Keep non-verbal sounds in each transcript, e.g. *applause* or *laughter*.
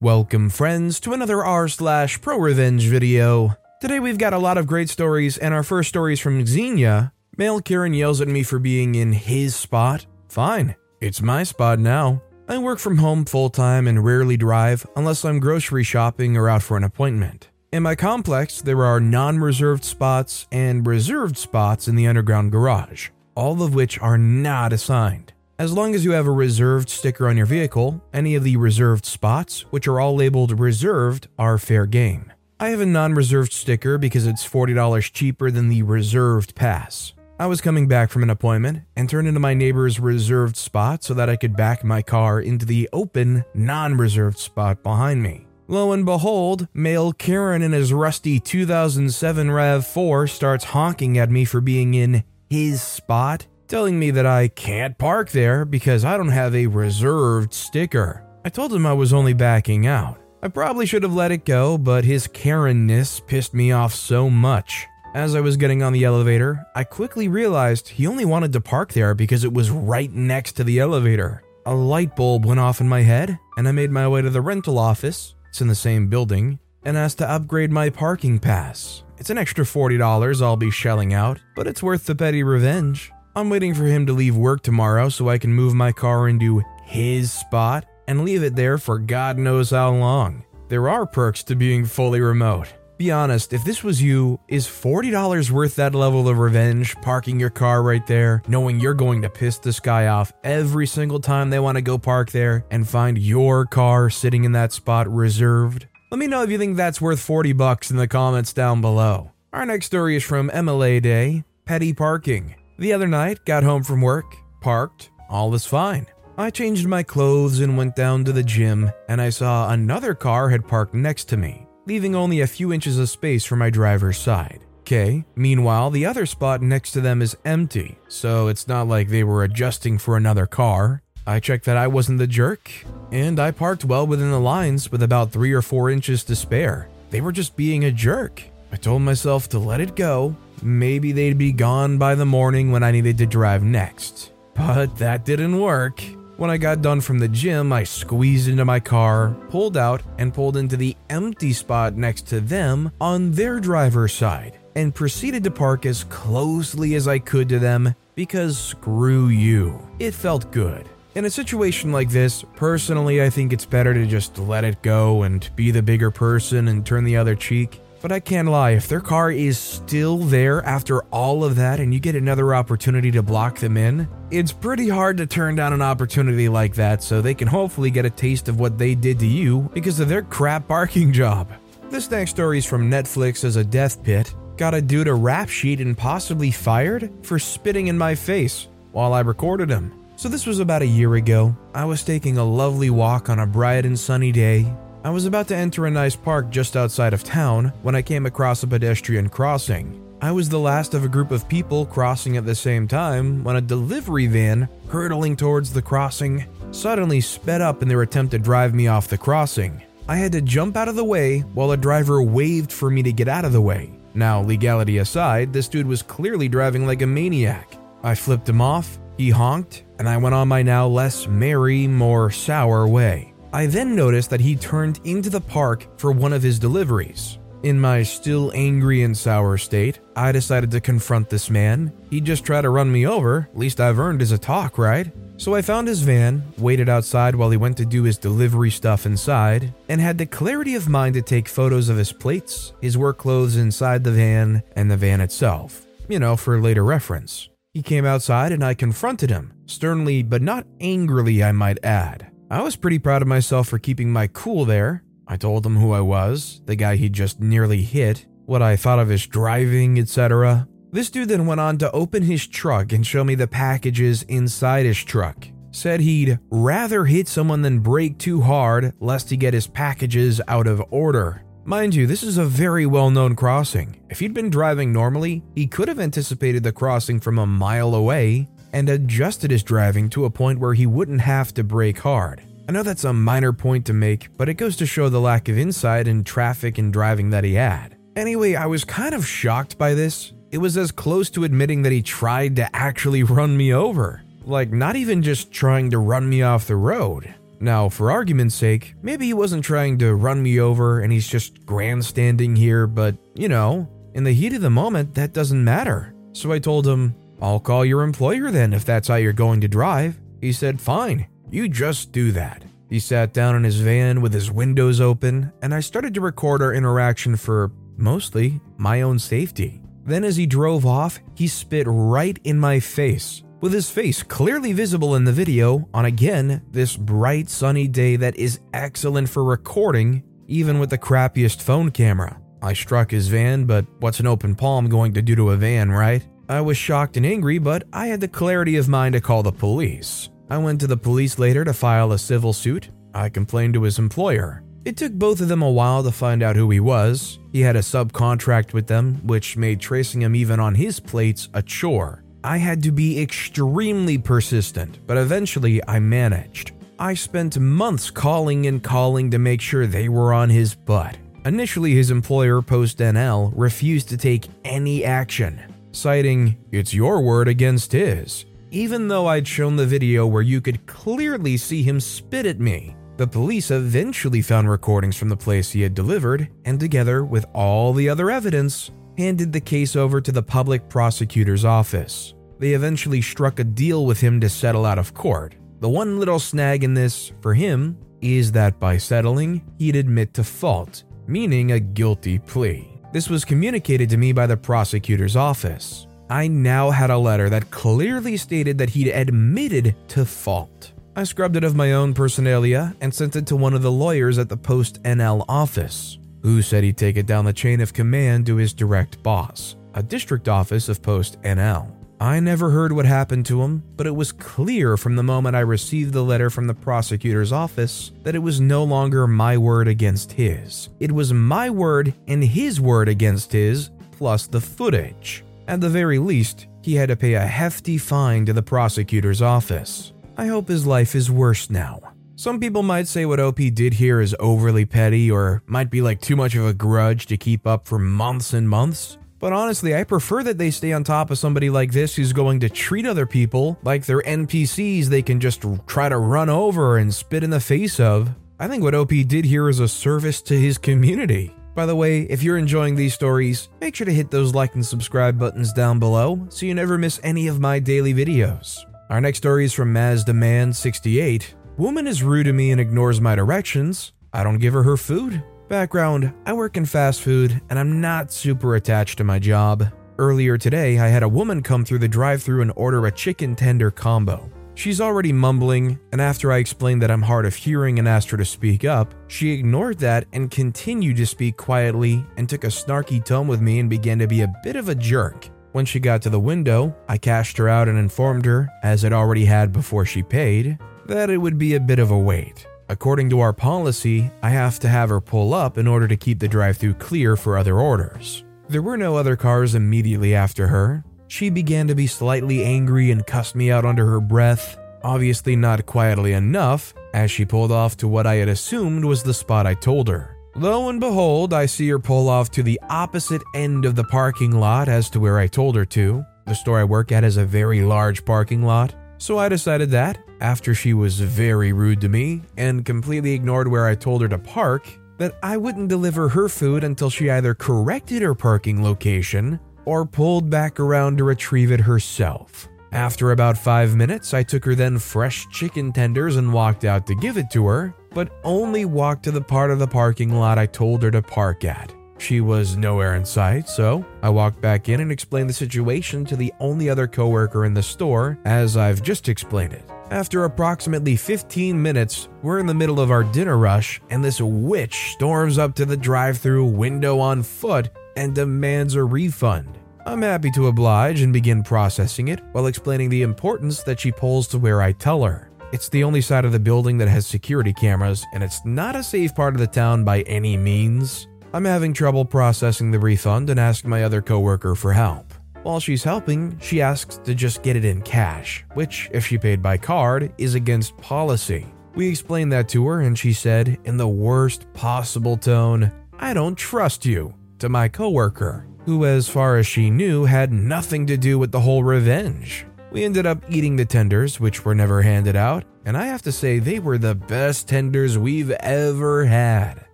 Welcome, friends, to another r slash pro revenge video. Today we've got a lot of great stories, and our first story is from Xenia. Male Karen yells at me for being in his spot. Fine, it's my spot now. I work from home full time and rarely drive unless I'm grocery shopping or out for an appointment. In my complex, there are non reserved spots and reserved spots in the underground garage, all of which are not assigned. As long as you have a reserved sticker on your vehicle, any of the reserved spots, which are all labeled reserved, are fair game. I have a non reserved sticker because it's $40 cheaper than the reserved pass. I was coming back from an appointment and turned into my neighbor's reserved spot so that I could back my car into the open, non reserved spot behind me. Lo and behold, male Karen in his rusty 2007 RAV4 starts honking at me for being in his spot telling me that I can't park there because I don't have a reserved sticker. I told him I was only backing out. I probably should have let it go, but his Karenness pissed me off so much. As I was getting on the elevator, I quickly realized he only wanted to park there because it was right next to the elevator. A light bulb went off in my head, and I made my way to the rental office, it's in the same building, and asked to upgrade my parking pass. It's an extra $40 I'll be shelling out, but it's worth the petty revenge. I'm waiting for him to leave work tomorrow so I can move my car into his spot and leave it there for God knows how long. There are perks to being fully remote. Be honest, if this was you, is $40 worth that level of revenge, parking your car right there, knowing you're going to piss this guy off every single time they want to go park there and find your car sitting in that spot reserved? Let me know if you think that's worth 40 bucks in the comments down below. Our next story is from MLA Day, Petty Parking. The other night, got home from work, parked, all was fine. I changed my clothes and went down to the gym, and I saw another car had parked next to me, leaving only a few inches of space for my driver's side. Okay, meanwhile, the other spot next to them is empty, so it's not like they were adjusting for another car. I checked that I wasn't the jerk, and I parked well within the lines with about three or four inches to spare. They were just being a jerk. I told myself to let it go Maybe they'd be gone by the morning when I needed to drive next. But that didn't work. When I got done from the gym, I squeezed into my car, pulled out, and pulled into the empty spot next to them on their driver's side, and proceeded to park as closely as I could to them because screw you. It felt good. In a situation like this, personally, I think it's better to just let it go and be the bigger person and turn the other cheek. But I can't lie, if their car is still there after all of that and you get another opportunity to block them in, it's pretty hard to turn down an opportunity like that so they can hopefully get a taste of what they did to you because of their crap parking job. This next story is from Netflix as a death pit. Got a dude a rap sheet and possibly fired for spitting in my face while I recorded him. So, this was about a year ago. I was taking a lovely walk on a bright and sunny day I was about to enter a nice park just outside of town when I came across a pedestrian crossing. I was the last of a group of people crossing at the same time when a delivery van, hurtling towards the crossing, suddenly sped up in their attempt to drive me off the crossing. I had to jump out of the way while a driver waved for me to get out of the way. Now, legality aside, this dude was clearly driving like a maniac. I flipped him off, he honked, and I went on my now less merry, more sour way. I then noticed that he turned into the park for one of his deliveries. In my still angry and sour state, I decided to confront this man. He'd just try to run me over, at least I've earned his a talk, right? So I found his van, waited outside while he went to do his delivery stuff inside, and had the clarity of mind to take photos of his plates, his work clothes inside the van, and the van itself. You know, for later reference. He came outside and I confronted him, sternly but not angrily, I might add. I was pretty proud of myself for keeping my cool there. I told him who I was, the guy he just nearly hit, what I thought of his driving, etc. This dude then went on to open his truck and show me the packages inside his truck. said he'd rather hit someone than brake too hard lest he get his packages out of order. Mind you, this is a very well known crossing. If he'd been driving normally, he could have anticipated the crossing from a mile away and adjusted his driving to a point where he wouldn't have to brake hard. I know that's a minor point to make, but it goes to show the lack of insight in traffic and driving that he had. Anyway, I was kind of shocked by this. It was as close to admitting that he tried to actually run me over. Like, not even just trying to run me off the road. Now, for argument's sake, maybe he wasn't trying to run me over and he's just grandstanding here, but you know, in the heat of the moment, that doesn't matter. So I told him, I'll call your employer then if that's how you're going to drive. He said, Fine, you just do that. He sat down in his van with his windows open, and I started to record our interaction for mostly my own safety. Then, as he drove off, he spit right in my face with his face clearly visible in the video on again this bright sunny day that is excellent for recording, even with the crappiest phone camera. I struck his van, but what's an open palm going to do to a van, right? I was shocked and angry, but I had the clarity of mind to call the police. I went to the police later to file a civil suit. I complained to his employer. It took both of them a while to find out who he was. He had a subcontract with them, which made tracing him even on his plates a chore. I had to be extremely persistent, but eventually I managed. I spent months calling and calling to make sure they were on his butt. Initially, his employer, Post NL, refused to take any action, citing, It's your word against his. Even though I'd shown the video where you could clearly see him spit at me, the police eventually found recordings from the place he had delivered, and together with all the other evidence, handed the case over to the public prosecutor's office. They eventually struck a deal with him to settle out of court. The one little snag in this, for him, is that by settling, he'd admit to fault, meaning a guilty plea. This was communicated to me by the prosecutor's office. I now had a letter that clearly stated that he'd admitted to fault. I scrubbed it of my own personalia and sent it to one of the lawyers at the Post NL office who said he'd take it down the chain of command to his direct boss, a district office of Post NL. I never heard what happened to him, but it was clear from the moment I received the letter from the prosecutor's office that it was no longer my word against his. It was my word and his word against his, plus the footage. At the very least, he had to pay a hefty fine to the prosecutor's office. I hope his life is worse now. Some people might say what OP did here is overly petty or might be like too much of a grudge to keep up for months and months. But honestly, I prefer that they stay on top of somebody like this who's going to treat other people like they're NPCs they can just try to run over and spit in the face of. I think what OP did here is a service to his community. By the way, if you're enjoying these stories, make sure to hit those like and subscribe buttons down below so you never miss any of my daily videos. Our next story is from Mazda Man 68 Woman is rude to me and ignores my directions. I don't give her her food. Background I work in fast food and I'm not super attached to my job. Earlier today, I had a woman come through the drive through and order a chicken tender combo. She's already mumbling, and after I explained that I'm hard of hearing and asked her to speak up, she ignored that and continued to speak quietly and took a snarky tone with me and began to be a bit of a jerk. When she got to the window, I cashed her out and informed her, as it already had before she paid, that it would be a bit of a wait. According to our policy, I have to have her pull up in order to keep the drive through clear for other orders. There were no other cars immediately after her. She began to be slightly angry and cussed me out under her breath, obviously not quietly enough, as she pulled off to what I had assumed was the spot I told her. Lo and behold, I see her pull off to the opposite end of the parking lot as to where I told her to. The store I work at has a very large parking lot, so I decided that, after she was very rude to me and completely ignored where I told her to park, that I wouldn't deliver her food until she either corrected her parking location or pulled back around to retrieve it herself. After about five minutes, I took her then fresh chicken tenders and walked out to give it to her, but only walked to the part of the parking lot I told her to park at. She was nowhere in sight, so I walked back in and explained the situation to the only other coworker in the store, as I've just explained it. After approximately 15 minutes, we're in the middle of our dinner rush, and this witch storms up to the drive through window on foot and demands a refund. I'm happy to oblige and begin processing it while explaining the importance that she pulls to where I tell her. It's the only side of the building that has security cameras, and it's not a safe part of the town by any means. I'm having trouble processing the refund and ask my other coworker for help. While she's helping, she asks to just get it in cash, which, if she paid by card, is against policy. We explained that to her, and she said, in the worst possible tone, I don't trust you, to my coworker, who, as far as she knew, had nothing to do with the whole revenge. We ended up eating the tenders, which were never handed out, and I have to say they were the best tenders we've ever had.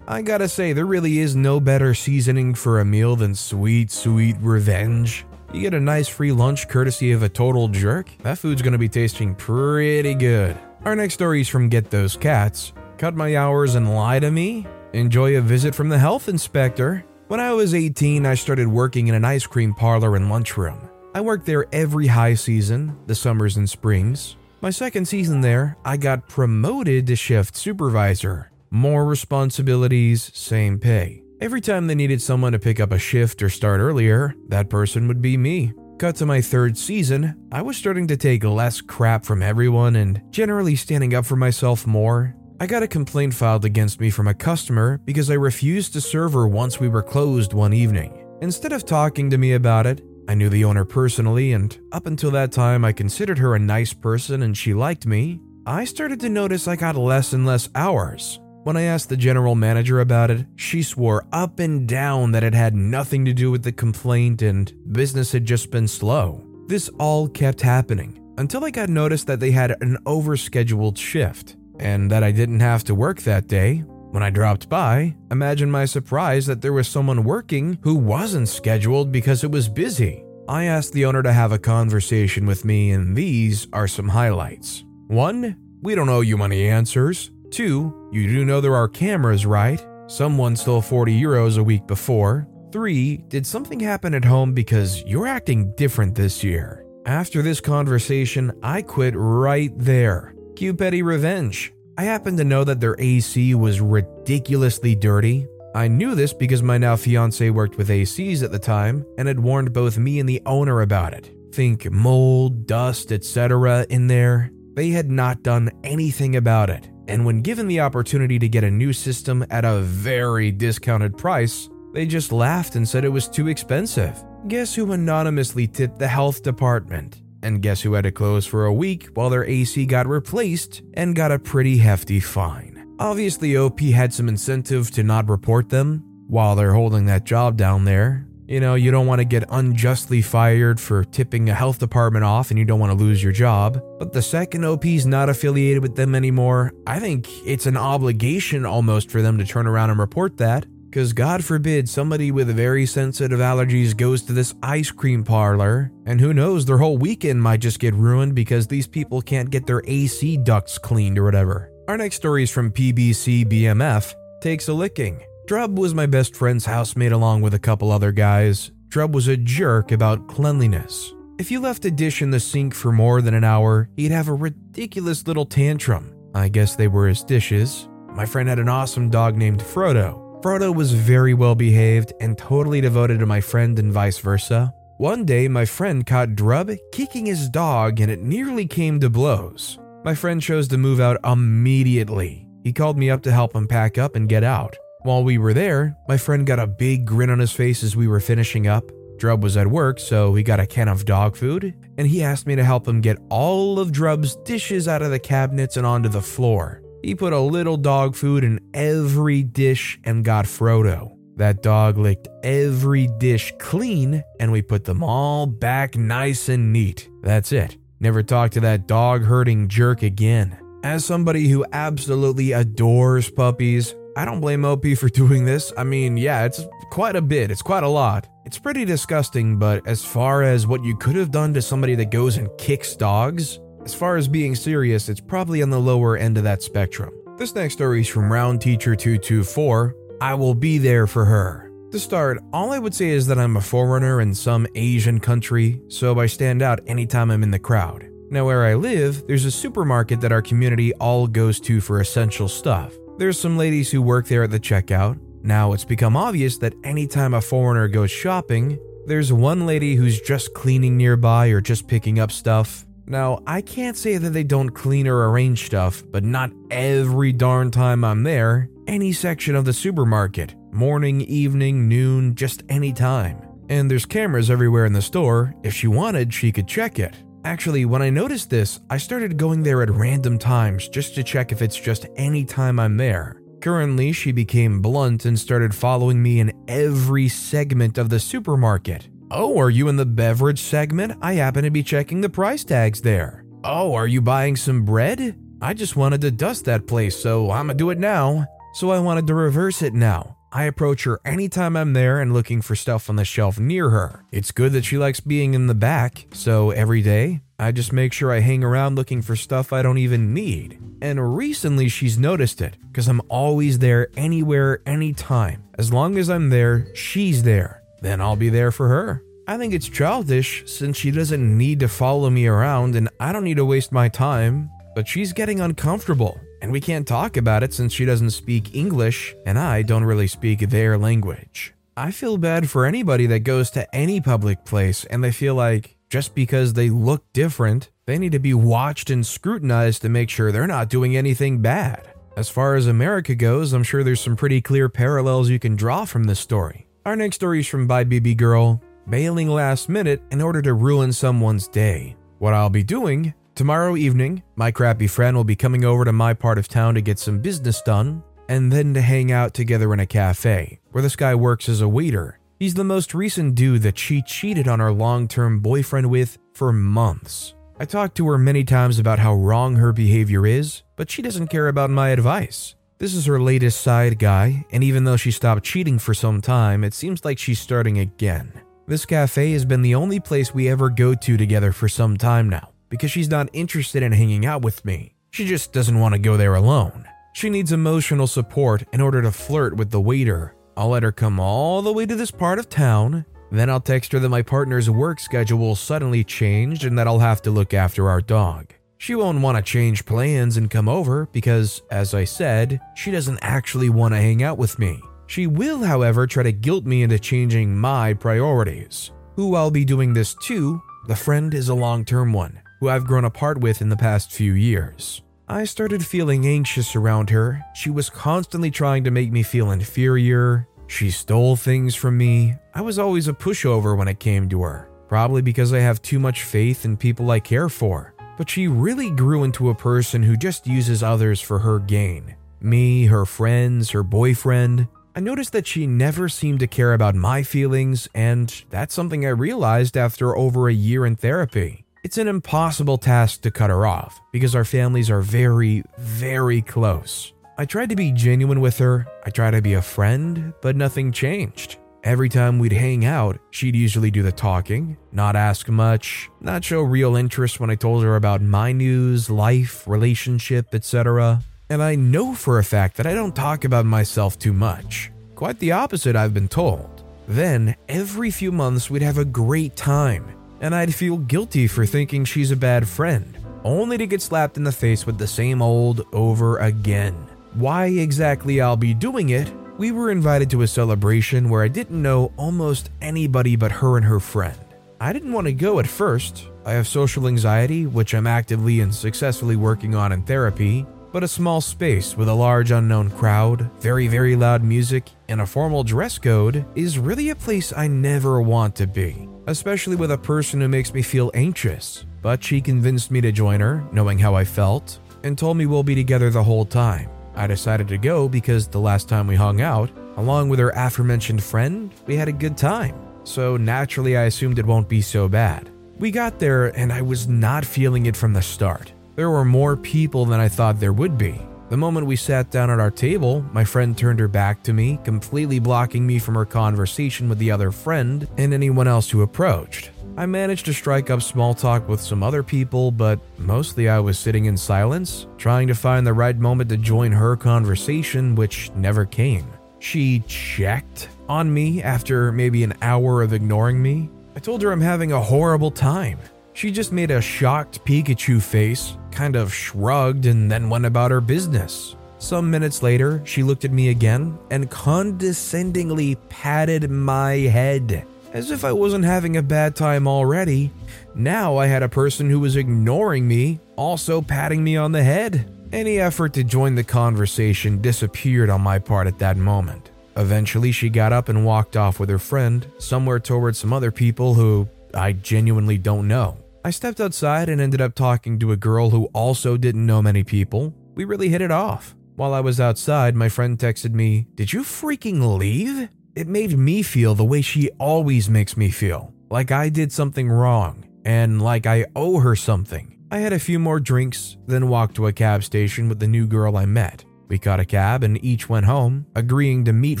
I gotta say, there really is no better seasoning for a meal than sweet, sweet revenge. You get a nice free lunch courtesy of a total jerk, that food's gonna be tasting pretty good. Our next story is from Get Those Cats. Cut my hours and lie to me? Enjoy a visit from the health inspector. When I was 18, I started working in an ice cream parlor and lunchroom. I worked there every high season, the summers and springs. My second season there, I got promoted to shift supervisor. More responsibilities, same pay. Every time they needed someone to pick up a shift or start earlier, that person would be me. Cut to my third season, I was starting to take less crap from everyone and generally standing up for myself more. I got a complaint filed against me from a customer because I refused to serve her once we were closed one evening. Instead of talking to me about it, I knew the owner personally, and up until that time, I considered her a nice person and she liked me. I started to notice I got less and less hours. When I asked the general manager about it, she swore up and down that it had nothing to do with the complaint and business had just been slow. This all kept happening until I got notice that they had an overscheduled shift and that I didn't have to work that day. When I dropped by, imagine my surprise that there was someone working who wasn't scheduled because it was busy. I asked the owner to have a conversation with me, and these are some highlights. 1. We don't owe you money answers. 2. You do know there are cameras, right? Someone stole 40 euros a week before. 3. Did something happen at home because you're acting different this year? After this conversation, I quit right there. Cue petty revenge. I happened to know that their AC was ridiculously dirty. I knew this because my now fiance worked with ACs at the time and had warned both me and the owner about it. Think mold, dust, etc. in there. They had not done anything about it, and when given the opportunity to get a new system at a very discounted price, they just laughed and said it was too expensive. Guess who anonymously tipped the health department? And guess who had to close for a week while their AC got replaced and got a pretty hefty fine? Obviously, OP had some incentive to not report them while they're holding that job down there. You know, you don't want to get unjustly fired for tipping a health department off and you don't want to lose your job. But the second OP's not affiliated with them anymore, I think it's an obligation almost for them to turn around and report that. Because God forbid somebody with very sensitive allergies goes to this ice cream parlor, and who knows, their whole weekend might just get ruined because these people can't get their AC ducts cleaned or whatever. Our next story is from PBC BMF Takes a Licking. Drub was my best friend's housemate along with a couple other guys. Drub was a jerk about cleanliness. If you left a dish in the sink for more than an hour, he'd have a ridiculous little tantrum. I guess they were his dishes. My friend had an awesome dog named Frodo. Frodo was very well behaved and totally devoted to my friend and vice versa. One day, my friend caught Drub kicking his dog and it nearly came to blows. My friend chose to move out immediately. He called me up to help him pack up and get out. While we were there, my friend got a big grin on his face as we were finishing up. Drub was at work, so he got a can of dog food, and he asked me to help him get all of Drub's dishes out of the cabinets and onto the floor. He put a little dog food in every dish and got Frodo. That dog licked every dish clean, and we put them all back nice and neat. That's it. Never talk to that dog herding jerk again. As somebody who absolutely adores puppies, I don't blame OP for *laughs* doing this. I mean, yeah, it's quite a bit, it's quite a lot. It's pretty disgusting, but as far as what you could have done to somebody that goes and kicks dogs, as far as being serious, it's probably on the lower end of that spectrum. This next story is from Round Teacher 224 I will be there for her. To start, all I would say is that I'm a foreigner in some Asian country, so I stand out anytime I'm in the crowd. Now, where I live, there's a supermarket that our community all goes to for essential stuff. There's some ladies who work there at the checkout. Now, it's become obvious that anytime a foreigner goes shopping, there's one lady who's just cleaning nearby or just picking up stuff. Now, I can't say that they don't clean or arrange stuff, but not every darn time I'm there, any section of the supermarket, morning, evening, noon, just any time. And there's cameras everywhere in the store. If she wanted, she could check it. Actually, when I noticed this, I started going there at random times just to check if it's just any time I'm there. Currently, she became blunt and started following me in every segment of the supermarket. Oh, are you in the beverage segment? I happen to be checking the price tags there. Oh, are you buying some bread? I just wanted to dust that place, so I'ma do it now. So I wanted to reverse it now. I approach her anytime I'm there and looking for stuff on the shelf near her. It's good that she likes being in the back, so every day, I just make sure I hang around looking for stuff I don't even need. And recently she's noticed it, because I'm always there anywhere, anytime. As long as I'm there, she's there. Then I'll be there for her. I think it's childish since she doesn't need to follow me around and I don't need to waste my time, but she's getting uncomfortable and we can't talk about it since she doesn't speak English and I don't really speak their language. I feel bad for anybody that goes to any public place and they feel like just because they look different, they need to be watched and scrutinized to make sure they're not doing anything bad. As far as America goes, I'm sure there's some pretty clear parallels you can draw from this story. Our next story is from Bye BB Girl, bailing last minute in order to ruin someone's day. What I'll be doing Tomorrow evening, my crappy friend will be coming over to my part of town to get some business done, and then to hang out together in a cafe, where this guy works as a waiter. He's the most recent dude that she cheated on her long term boyfriend with for months. I talked to her many times about how wrong her behavior is, but she doesn't care about my advice. This is her latest side guy, and even though she stopped cheating for some time, it seems like she's starting again. This cafe has been the only place we ever go to together for some time now because she's not interested in hanging out with me. She just doesn't want to go there alone. She needs emotional support in order to flirt with the waiter. I'll let her come all the way to this part of town. Then I'll text her that my partner's work schedule suddenly changed and that I'll have to look after our dog. She won't want to change plans and come over because, as I said, she doesn't actually want to hang out with me. She will, however, try to guilt me into changing my priorities. Who I'll be doing this to, the friend is a long term one who I've grown apart with in the past few years. I started feeling anxious around her. She was constantly trying to make me feel inferior. She stole things from me. I was always a pushover when it came to her, probably because I have too much faith in people I care for. But she really grew into a person who just uses others for her gain. Me, her friends, her boyfriend. I noticed that she never seemed to care about my feelings, and that's something I realized after over a year in therapy. It's an impossible task to cut her off because our families are very, very close. I tried to be genuine with her, I tried to be a friend, but nothing changed. Every time we'd hang out, she'd usually do the talking, not ask much, not show real interest when I told her about my news, life, relationship, etc. And I know for a fact that I don't talk about myself too much. Quite the opposite, I've been told. Then, every few months, we'd have a great time and I'd feel guilty for thinking she's a bad friend, only to get slapped in the face with the same old over again. Why exactly I'll be doing it? We were invited to a celebration where I didn't know almost anybody but her and her friend. I didn't want to go at first. I have social anxiety, which I'm actively and successfully working on in therapy, but a small space with a large unknown crowd, very, very loud music, and a formal dress code is really a place I never want to be especially with a person who makes me feel anxious. But she convinced me to join her, knowing how I felt, and told me we'll be together the whole time. I decided to go because the last time we hung out, along with her aforementioned friend, we had a good time. So naturally, I assumed it won't be so bad. We got there, and I was not feeling it from the start. There were more people than I thought there would be. The moment we sat down at our table, my friend turned her back to me, completely blocking me from her conversation with the other friend and anyone else who approached. I managed to strike up small talk with some other people, but mostly I was sitting in silence, trying to find the right moment to join her conversation, which never came. She checked on me after maybe an hour of ignoring me. I told her I'm having a horrible time. She just made a shocked Pikachu face, kind of shrugged, and then went about her business. Some minutes later, she looked at me again and condescendingly patted my head, as if I wasn't having a bad time already. Now I had a person who was ignoring me also patting me on the head. Any effort to join the conversation disappeared on my part at that moment. Eventually, she got up and walked off with her friend, somewhere towards some other people who I genuinely don't know. I stepped outside and ended up talking to a girl who also didn't know many people. We really hit it off. While I was outside, my friend texted me, Did you freaking leave? It made me feel the way she always makes me feel like I did something wrong and like I owe her something. I had a few more drinks, then walked to a cab station with the new girl I met. We caught a cab and each went home, agreeing to meet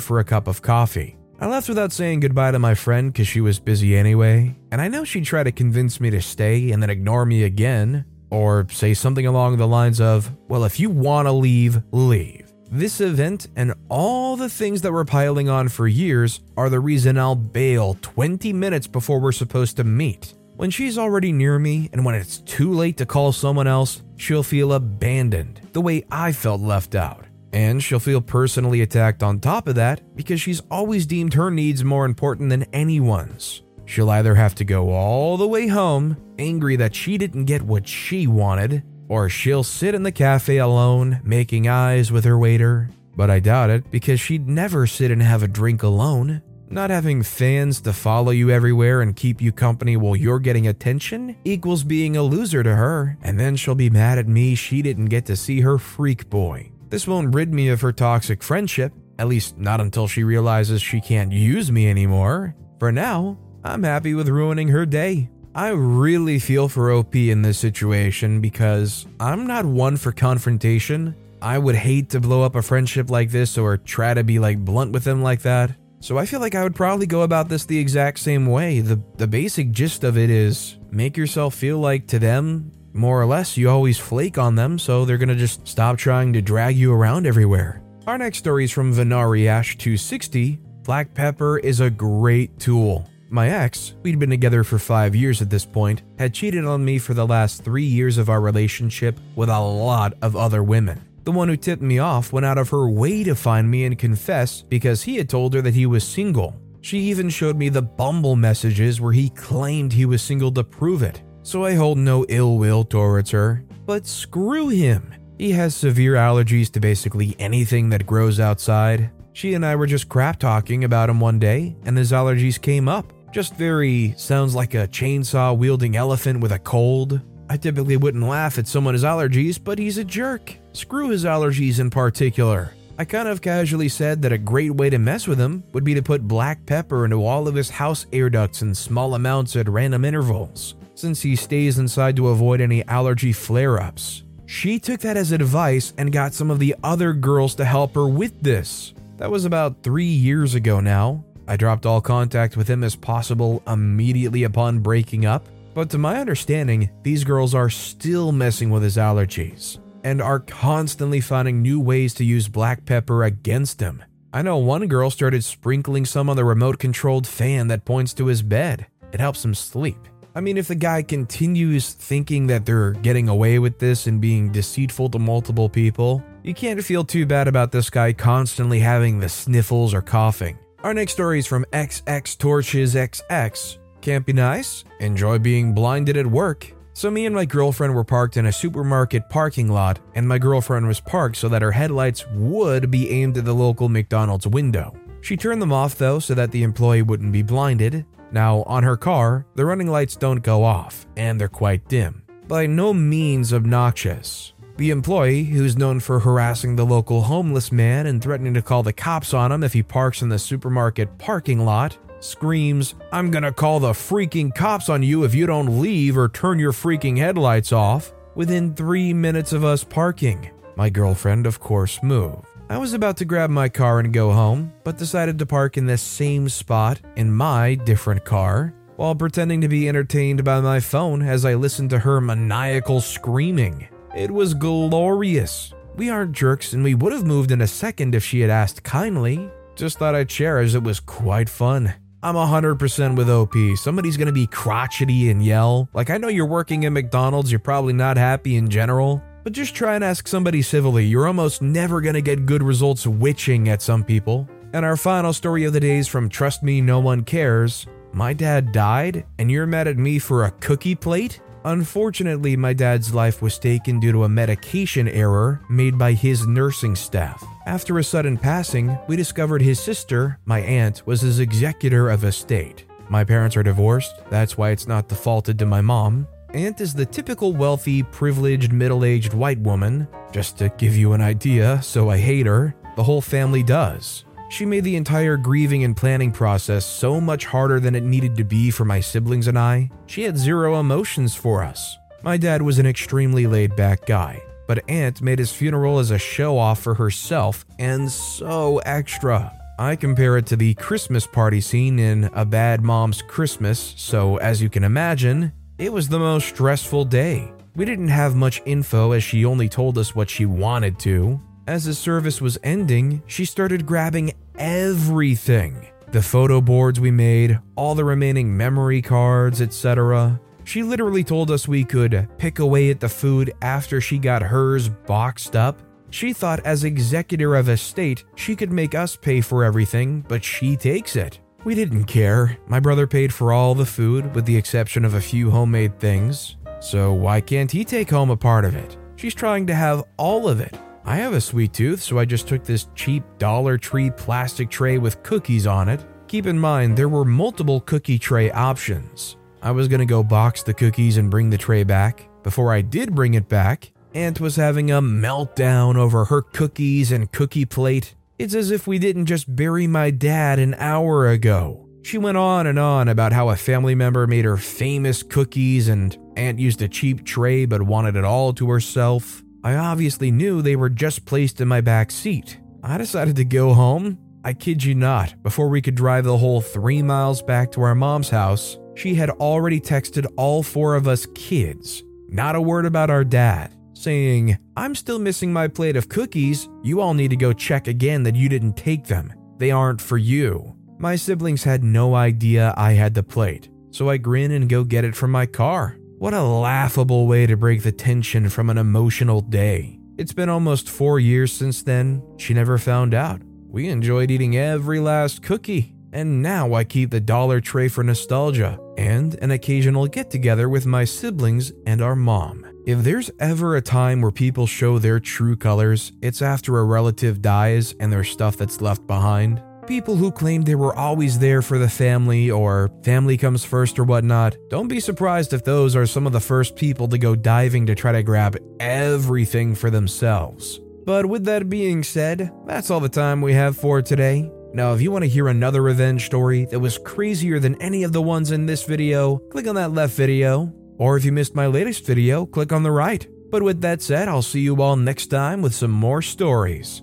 for a cup of coffee. I left without saying goodbye to my friend because she was busy anyway, and I know she'd try to convince me to stay and then ignore me again, or say something along the lines of, Well, if you want to leave, leave. This event and all the things that were piling on for years are the reason I'll bail 20 minutes before we're supposed to meet. When she's already near me and when it's too late to call someone else, she'll feel abandoned, the way I felt left out. And she'll feel personally attacked on top of that because she's always deemed her needs more important than anyone's. She'll either have to go all the way home, angry that she didn't get what she wanted, or she'll sit in the cafe alone, making eyes with her waiter. But I doubt it because she'd never sit and have a drink alone. Not having fans to follow you everywhere and keep you company while you're getting attention equals being a loser to her, and then she'll be mad at me she didn't get to see her freak boy. This won't rid me of her toxic friendship, at least not until she realizes she can't use me anymore. For now, I'm happy with ruining her day. I really feel for OP in this situation because I'm not one for confrontation. I would hate to blow up a friendship like this or try to be like blunt with them like that. So I feel like I would probably go about this the exact same way. The the basic gist of it is make yourself feel like to them more or less, you always flake on them, so they're gonna just stop trying to drag you around everywhere. Our next story is from Venariash260. Black pepper is a great tool. My ex, we'd been together for five years at this point, had cheated on me for the last three years of our relationship with a lot of other women. The one who tipped me off went out of her way to find me and confess because he had told her that he was single. She even showed me the Bumble messages where he claimed he was single to prove it so I hold no ill will towards her. But screw him. He has severe allergies to basically anything that grows outside. She and I were just crap talking about him one day, and his allergies came up. Just very sounds like a chainsaw wielding elephant with a cold. I typically wouldn't laugh at someone's allergies, but he's a jerk. Screw his allergies in particular. I kind of casually said that a great way to mess with him would be to put black pepper into all of his house air ducts in small amounts at random intervals since he stays inside to avoid any allergy flare ups. She took that as advice and got some of the other girls to help her with this. That was about three years ago now. I dropped all contact with him as possible immediately upon breaking up, but to my understanding, these girls are still messing with his allergies and are constantly finding new ways to use black pepper against him. I know one girl started sprinkling some on the remote controlled fan that points to his bed. It helps him sleep. I mean, if the guy continues thinking that they're getting away with this and being deceitful to multiple people, you can't feel too bad about this guy constantly having the sniffles or coughing. Our next story is from XX Torches XX. Can't be nice? Enjoy being blinded at work. So, me and my girlfriend were parked in a supermarket parking lot, and my girlfriend was parked so that her headlights would be aimed at the local McDonald's window. She turned them off though so that the employee wouldn't be blinded, now, on her car, the running lights don't go off, and they're quite dim. By no means obnoxious. The employee, who's known for harassing the local homeless man and threatening to call the cops on him if he parks in the supermarket parking lot, screams, I'm gonna call the freaking cops on you if you don't leave or turn your freaking headlights off, within three minutes of us parking. My girlfriend, of course, moved. I was about to grab my car and go home, but decided to park in the same spot in my different car while pretending to be entertained by my phone as I listened to her maniacal screaming. It was glorious. We aren't jerks and we would have moved in a second if she had asked kindly. Just thought I'd share as it was quite fun. I'm 100% with OP. Somebody's gonna be crotchety and yell. Like, I know you're working at McDonald's, you're probably not happy in general, but just try and ask somebody civilly. You're almost never going to get good results witching at some people. And our final story of the day is from Trust Me No One Cares. My dad died, and you're mad at me for a cookie plate? Unfortunately, my dad's life was taken due to a medication error made by his nursing staff. After a sudden passing, we discovered his sister, my aunt, was his executor of estate. My parents are divorced, that's why it's not defaulted to my mom. Aunt is the typical wealthy, privileged, middle aged white woman. Just to give you an idea, so I hate her. The whole family does. She made the entire grieving and planning process so much harder than it needed to be for my siblings and I. She had zero emotions for us. My dad was an extremely laid back guy, but Aunt made his funeral as a show off for herself and so extra. I compare it to the Christmas party scene in A Bad Mom's Christmas, so as you can imagine, it was the most stressful day. We didn't have much info as she only told us what she wanted to. As the service was ending, she started grabbing everything the photo boards we made, all the remaining memory cards, etc. She literally told us we could pick away at the food after she got hers boxed up. She thought, as executor of estate, she could make us pay for everything, but she takes it. We didn't care. My brother paid for all the food, with the exception of a few homemade things. So why can't he take home a part of it? She's trying to have all of it. I have a sweet tooth, so I just took this cheap Dollar Tree plastic tray with cookies on it. Keep in mind, there were multiple cookie tray options. I was gonna go box the cookies and bring the tray back. Before I did bring it back, Aunt was having a meltdown over her cookies and cookie plate. It's as if we didn't just bury my dad an hour ago. She went on and on about how a family member made her famous cookies and Aunt used a cheap tray but wanted it all to herself. I obviously knew they were just placed in my back seat. I decided to go home. I kid you not, before we could drive the whole three miles back to our mom's house, she had already texted all four of us kids, not a word about our dad, saying, I'm still missing my plate of cookies. You all need to go check again that you didn't take them. They aren't for you. My siblings had no idea I had the plate, so I grin and go get it from my car. What a laughable way to break the tension from an emotional day. It's been almost four years since then. She never found out. We enjoyed eating every last cookie. And now I keep the dollar tray for nostalgia and an occasional get together with my siblings and our mom. If there's ever a time where people show their true colors, it's after a relative dies and there's stuff that's left behind people who claim they were always there for the family or family comes first or whatnot, don't be surprised if those are some of the first people to go diving to try to grab everything for themselves. But with that being said, that's all the time we have for today. Now, if you want to hear another revenge story that was crazier than any of the ones in this video, click on that left video. Or if you missed my latest video, click on the right. But with that said, I'll see you all next time with some more stories.